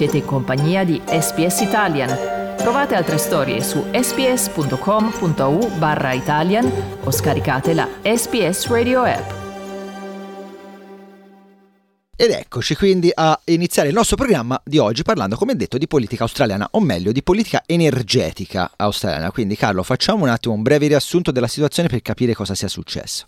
Siete in compagnia di SPS Italian. Trovate altre storie su sps.com.au barra Italian o scaricate la SPS Radio app. Ed eccoci quindi a iniziare il nostro programma di oggi parlando, come detto, di politica australiana, o meglio di politica energetica australiana. Quindi Carlo, facciamo un attimo un breve riassunto della situazione per capire cosa sia successo.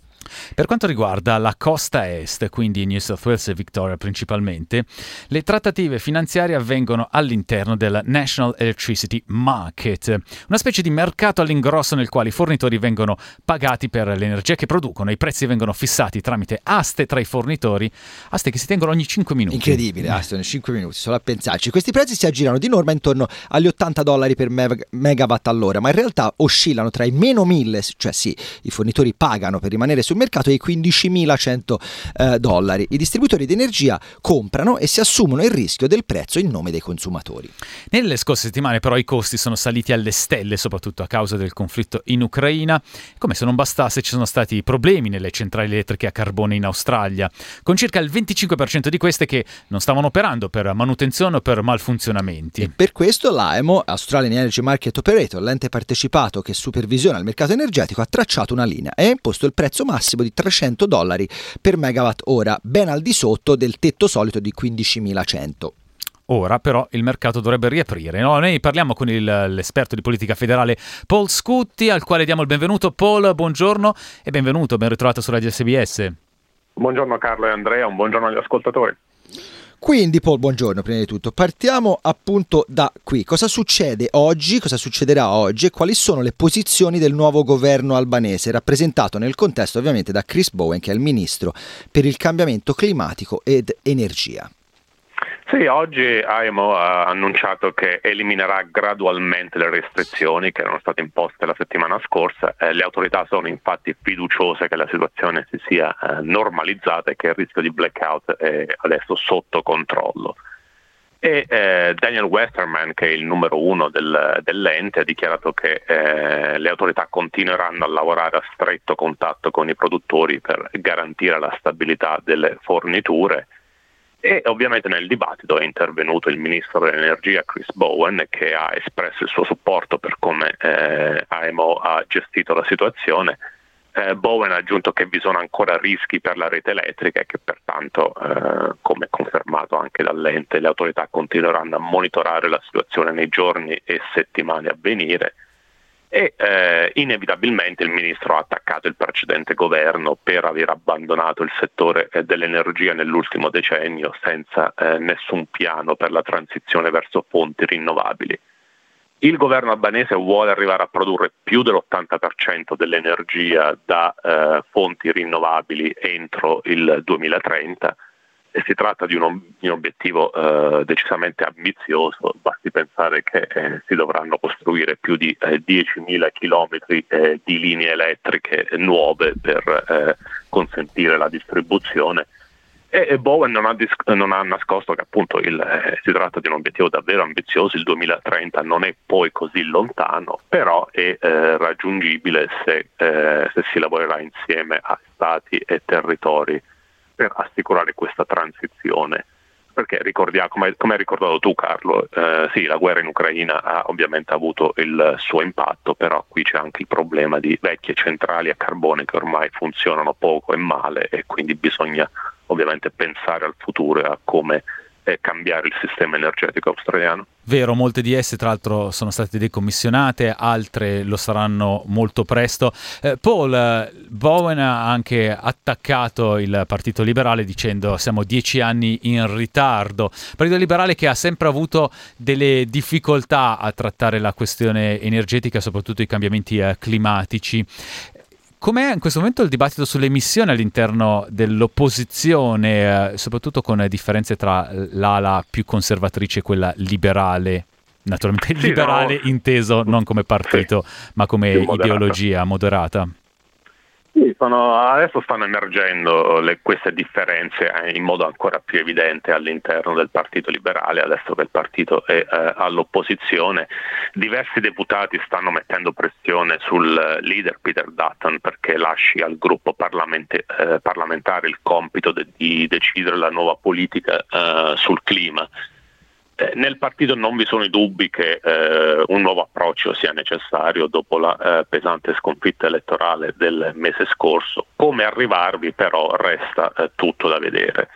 Per quanto riguarda la costa est, quindi New South Wales e Victoria principalmente, le trattative finanziarie avvengono all'interno del National Electricity Market, una specie di mercato all'ingrosso nel quale i fornitori vengono pagati per l'energia che producono e i prezzi vengono fissati tramite aste tra i fornitori, aste che si tengono ogni 5 minuti. Incredibile, aste ogni 5 minuti, solo a pensarci. Questi prezzi si aggirano di norma intorno agli 80 dollari per megawatt all'ora, ma in realtà oscillano tra i meno 1000, cioè sì, i fornitori pagano per rimanere sul mercato ai 15.100 eh, dollari. I distributori di energia comprano e si assumono il rischio del prezzo in nome dei consumatori. Nelle scorse settimane però i costi sono saliti alle stelle, soprattutto a causa del conflitto in Ucraina. Come se non bastasse ci sono stati problemi nelle centrali elettriche a carbone in Australia, con circa il 25% di queste che non stavano operando per manutenzione o per malfunzionamenti. E per questo l'AEMO, Australian Energy Market Operator, l'ente partecipato che supervisiona il mercato energetico, ha tracciato una linea e ha imposto il prezzo massimo massimo di 300 dollari per megawatt ora, ben al di sotto del tetto solito di 15.100. Ora però il mercato dovrebbe riaprire. No? Noi parliamo con il, l'esperto di politica federale Paul Scutti, al quale diamo il benvenuto. Paul, buongiorno e benvenuto, ben ritrovato su Radio SBS. Buongiorno Carlo e Andrea, un buongiorno agli ascoltatori. Quindi Paul, buongiorno prima di tutto. Partiamo appunto da qui. Cosa succede oggi, cosa succederà oggi e quali sono le posizioni del nuovo governo albanese, rappresentato nel contesto ovviamente da Chris Bowen, che è il ministro per il cambiamento climatico ed energia. Sì, oggi AIMO ha annunciato che eliminerà gradualmente le restrizioni che erano state imposte la settimana scorsa. Eh, le autorità sono infatti fiduciose che la situazione si sia eh, normalizzata e che il rischio di blackout è adesso sotto controllo. E eh, Daniel Westerman, che è il numero uno del, dell'ente, ha dichiarato che eh, le autorità continueranno a lavorare a stretto contatto con i produttori per garantire la stabilità delle forniture e ovviamente nel dibattito è intervenuto il ministro dell'energia Chris Bowen che ha espresso il suo supporto per come eh, AMO ha gestito la situazione. Eh, Bowen ha aggiunto che vi sono ancora rischi per la rete elettrica e che pertanto, eh, come confermato anche dall'ente, le autorità continueranno a monitorare la situazione nei giorni e settimane a venire e eh, inevitabilmente il ministro ha attaccato il precedente governo per aver abbandonato il settore eh, dell'energia nell'ultimo decennio senza eh, nessun piano per la transizione verso fonti rinnovabili. Il governo albanese vuole arrivare a produrre più dell'80% dell'energia da eh, fonti rinnovabili entro il 2030 e si tratta di un, di un obiettivo eh, decisamente ambizioso, basti pensare che eh, si dovranno costruire più di eh, 10.000 chilometri eh, di linee elettriche nuove per eh, consentire la distribuzione. E, e Bowen non ha, dis- non ha, nascosto che appunto il, eh, si tratta di un obiettivo davvero ambizioso, il 2030 non è poi così lontano, però è raggiungibile se, se si lavorerà insieme a stati e territori per assicurare questa transizione. Perché ricordiamo, come, come hai ricordato tu Carlo, eh, sì, la guerra in Ucraina ha ovviamente avuto il suo impatto, però qui c'è anche il problema di vecchie centrali a carbone che ormai funzionano poco e male e quindi bisogna ovviamente pensare al futuro e a come eh, cambiare il sistema energetico australiano. Vero, molte di esse tra l'altro sono state decommissionate, altre lo saranno molto presto. Eh, Paul Bowen ha anche attaccato il Partito Liberale dicendo siamo dieci anni in ritardo. Partito Liberale che ha sempre avuto delle difficoltà a trattare la questione energetica, soprattutto i cambiamenti eh, climatici. Com'è in questo momento il dibattito sulle emissioni all'interno dell'opposizione, eh, soprattutto con differenze tra l'ala più conservatrice e quella liberale? Naturalmente sì, liberale no. inteso non come partito, sì. ma come ideologia moderata. Sì, sono, adesso stanno emergendo le, queste differenze eh, in modo ancora più evidente all'interno del Partito Liberale, adesso che il partito è eh, all'opposizione. Diversi deputati stanno mettendo pressione sul leader Peter Dutton perché lasci al gruppo parlamente, eh, parlamentare il compito de, di decidere la nuova politica eh, sul clima Eh, nel partito non vi sono i dubbi che eh, un nuovo approccio sia necessario dopo la eh, pesante sconfitta elettorale del mese scorso. Come arrivarvi però resta eh, tutto da vedere.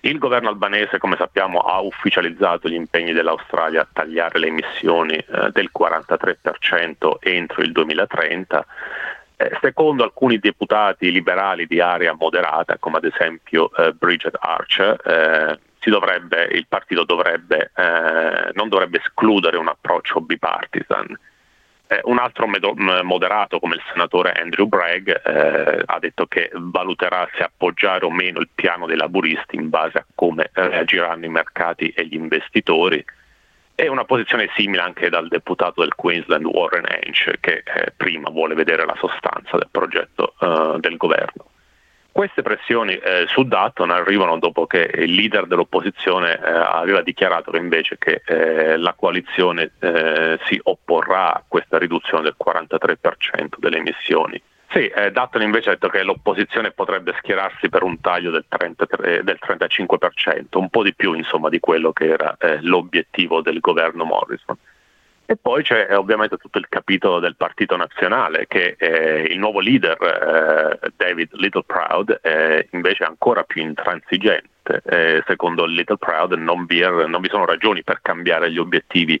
Il governo albanese, come sappiamo, ha ufficializzato gli impegni dell'Australia a tagliare le emissioni eh, del 43% entro il 2030. Eh, secondo alcuni deputati liberali di area moderata, come ad esempio Bridget Archer, dovrebbe, il partito dovrebbe, eh, non dovrebbe escludere un approccio bipartisan. Eh, un altro moderato come il senatore Andrew Bragg eh, ha detto che valuterà se appoggiare o meno il piano dei laburisti in base a come reagiranno i mercati e gli investitori. È una posizione simile anche dal deputato del Queensland Warren Hench che eh, prima vuole vedere la sostanza del progetto eh, del governo. Queste pressioni eh, su Dutton arrivano dopo che il leader dell'opposizione eh, aveva dichiarato invece che eh, la coalizione eh, si opporrà a questa riduzione del 43% delle emissioni. Sì, eh, Dutton invece ha detto che l'opposizione potrebbe schierarsi per un taglio del, 33, del 35%, un po' di più insomma, di quello che era eh, l'obiettivo del governo Morrison. E poi c'è eh, ovviamente tutto il capitolo del Partito Nazionale che eh, il nuovo leader eh, David Littleproud è invece ancora più intransigente. Eh, secondo Littleproud non vi, er, non vi sono ragioni per cambiare gli obiettivi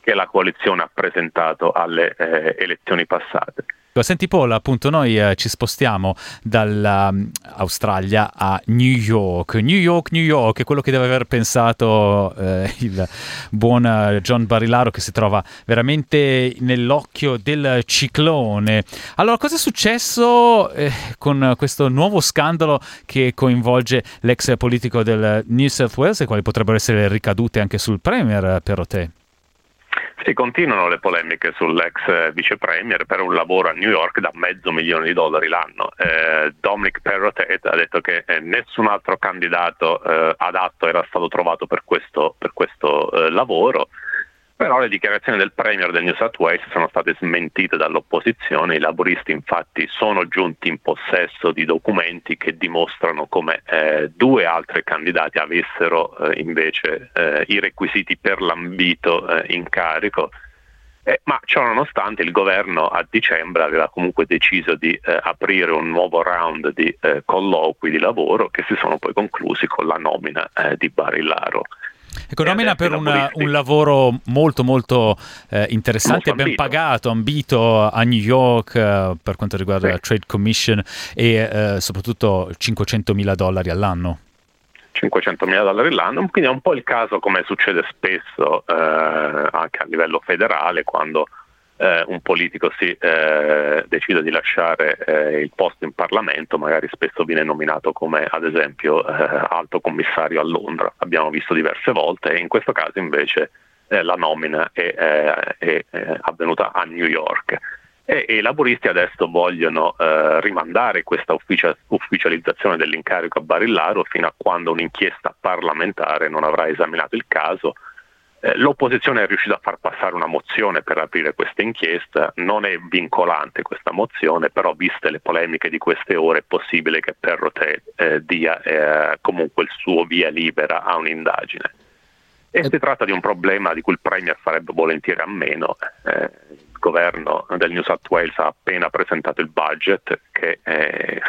che la coalizione ha presentato alle eh, elezioni passate. Senti Paul, appunto noi eh, ci spostiamo dall'Australia a New York. New York, New York è quello che deve aver pensato eh, il buon eh, John Barilaro che si trova veramente nell'occhio del ciclone. Allora, cosa è successo eh, con questo nuovo scandalo che coinvolge l'ex politico del New South Wales e quali potrebbero essere le ricadute anche sul Premier eh, per te? Sì, continuano le polemiche sull'ex eh, vice premier per un lavoro a New York da mezzo milione di dollari l'anno. Eh, Dominic Perrotet ha detto che eh, nessun altro candidato eh, adatto era stato trovato per questo, per questo eh, lavoro però le dichiarazioni del Premier del New South Wales sono state smentite dall'opposizione, i laboristi infatti sono giunti in possesso di documenti che dimostrano come eh, due altri candidati avessero eh, invece eh, i requisiti per l'ambito eh, incarico. Eh, ma ciò nonostante il governo a dicembre aveva comunque deciso di eh, aprire un nuovo round di colloqui di lavoro che si sono poi conclusi con la nomina di Barillaro. Ecco, nomina per un, un, lavoro molto molto eh, interessante, molto ben pagato, ambito a New York eh, per quanto riguarda sì. la Trade Commission e eh, soprattutto 500 mila dollari all'anno. 500 mila dollari all'anno, quindi è un po' il caso come succede spesso eh, anche a livello federale quando eh, un politico si eh, decide di lasciare eh, il posto in Parlamento, magari spesso viene nominato come ad esempio eh, alto commissario a Londra, abbiamo visto diverse volte e in questo caso invece eh, la nomina è, eh, è, è, avvenuta a New York. E, e i laboristi adesso vogliono rimandare questa ufficia, ufficializzazione dell'incarico a Barillaro fino a quando un'inchiesta parlamentare non avrà esaminato il caso eh, l'opposizione è riuscita a far passare una mozione per aprire questa inchiesta, non è vincolante questa mozione, però viste le polemiche di queste ore è possibile che Perrotet eh, dia eh, comunque il suo via libera a un'indagine. E si tratta di un problema di cui il Premier farebbe volentieri a meno. Eh, il governo del New South Wales ha appena presentato il budget che,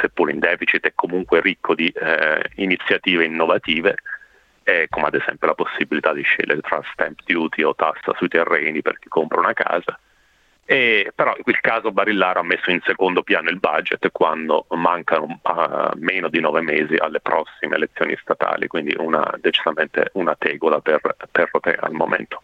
seppur in deficit, è comunque ricco di eh, iniziative innovative eh, come ad esempio la possibilità di scegliere tra stamp duty o tassa sui terreni per chi compra una casa e, però il caso Barillaro ha messo in secondo piano il budget quando mancano uh, meno di nove mesi alle prossime elezioni statali, quindi una, decisamente una tegola per, per Rotea al momento.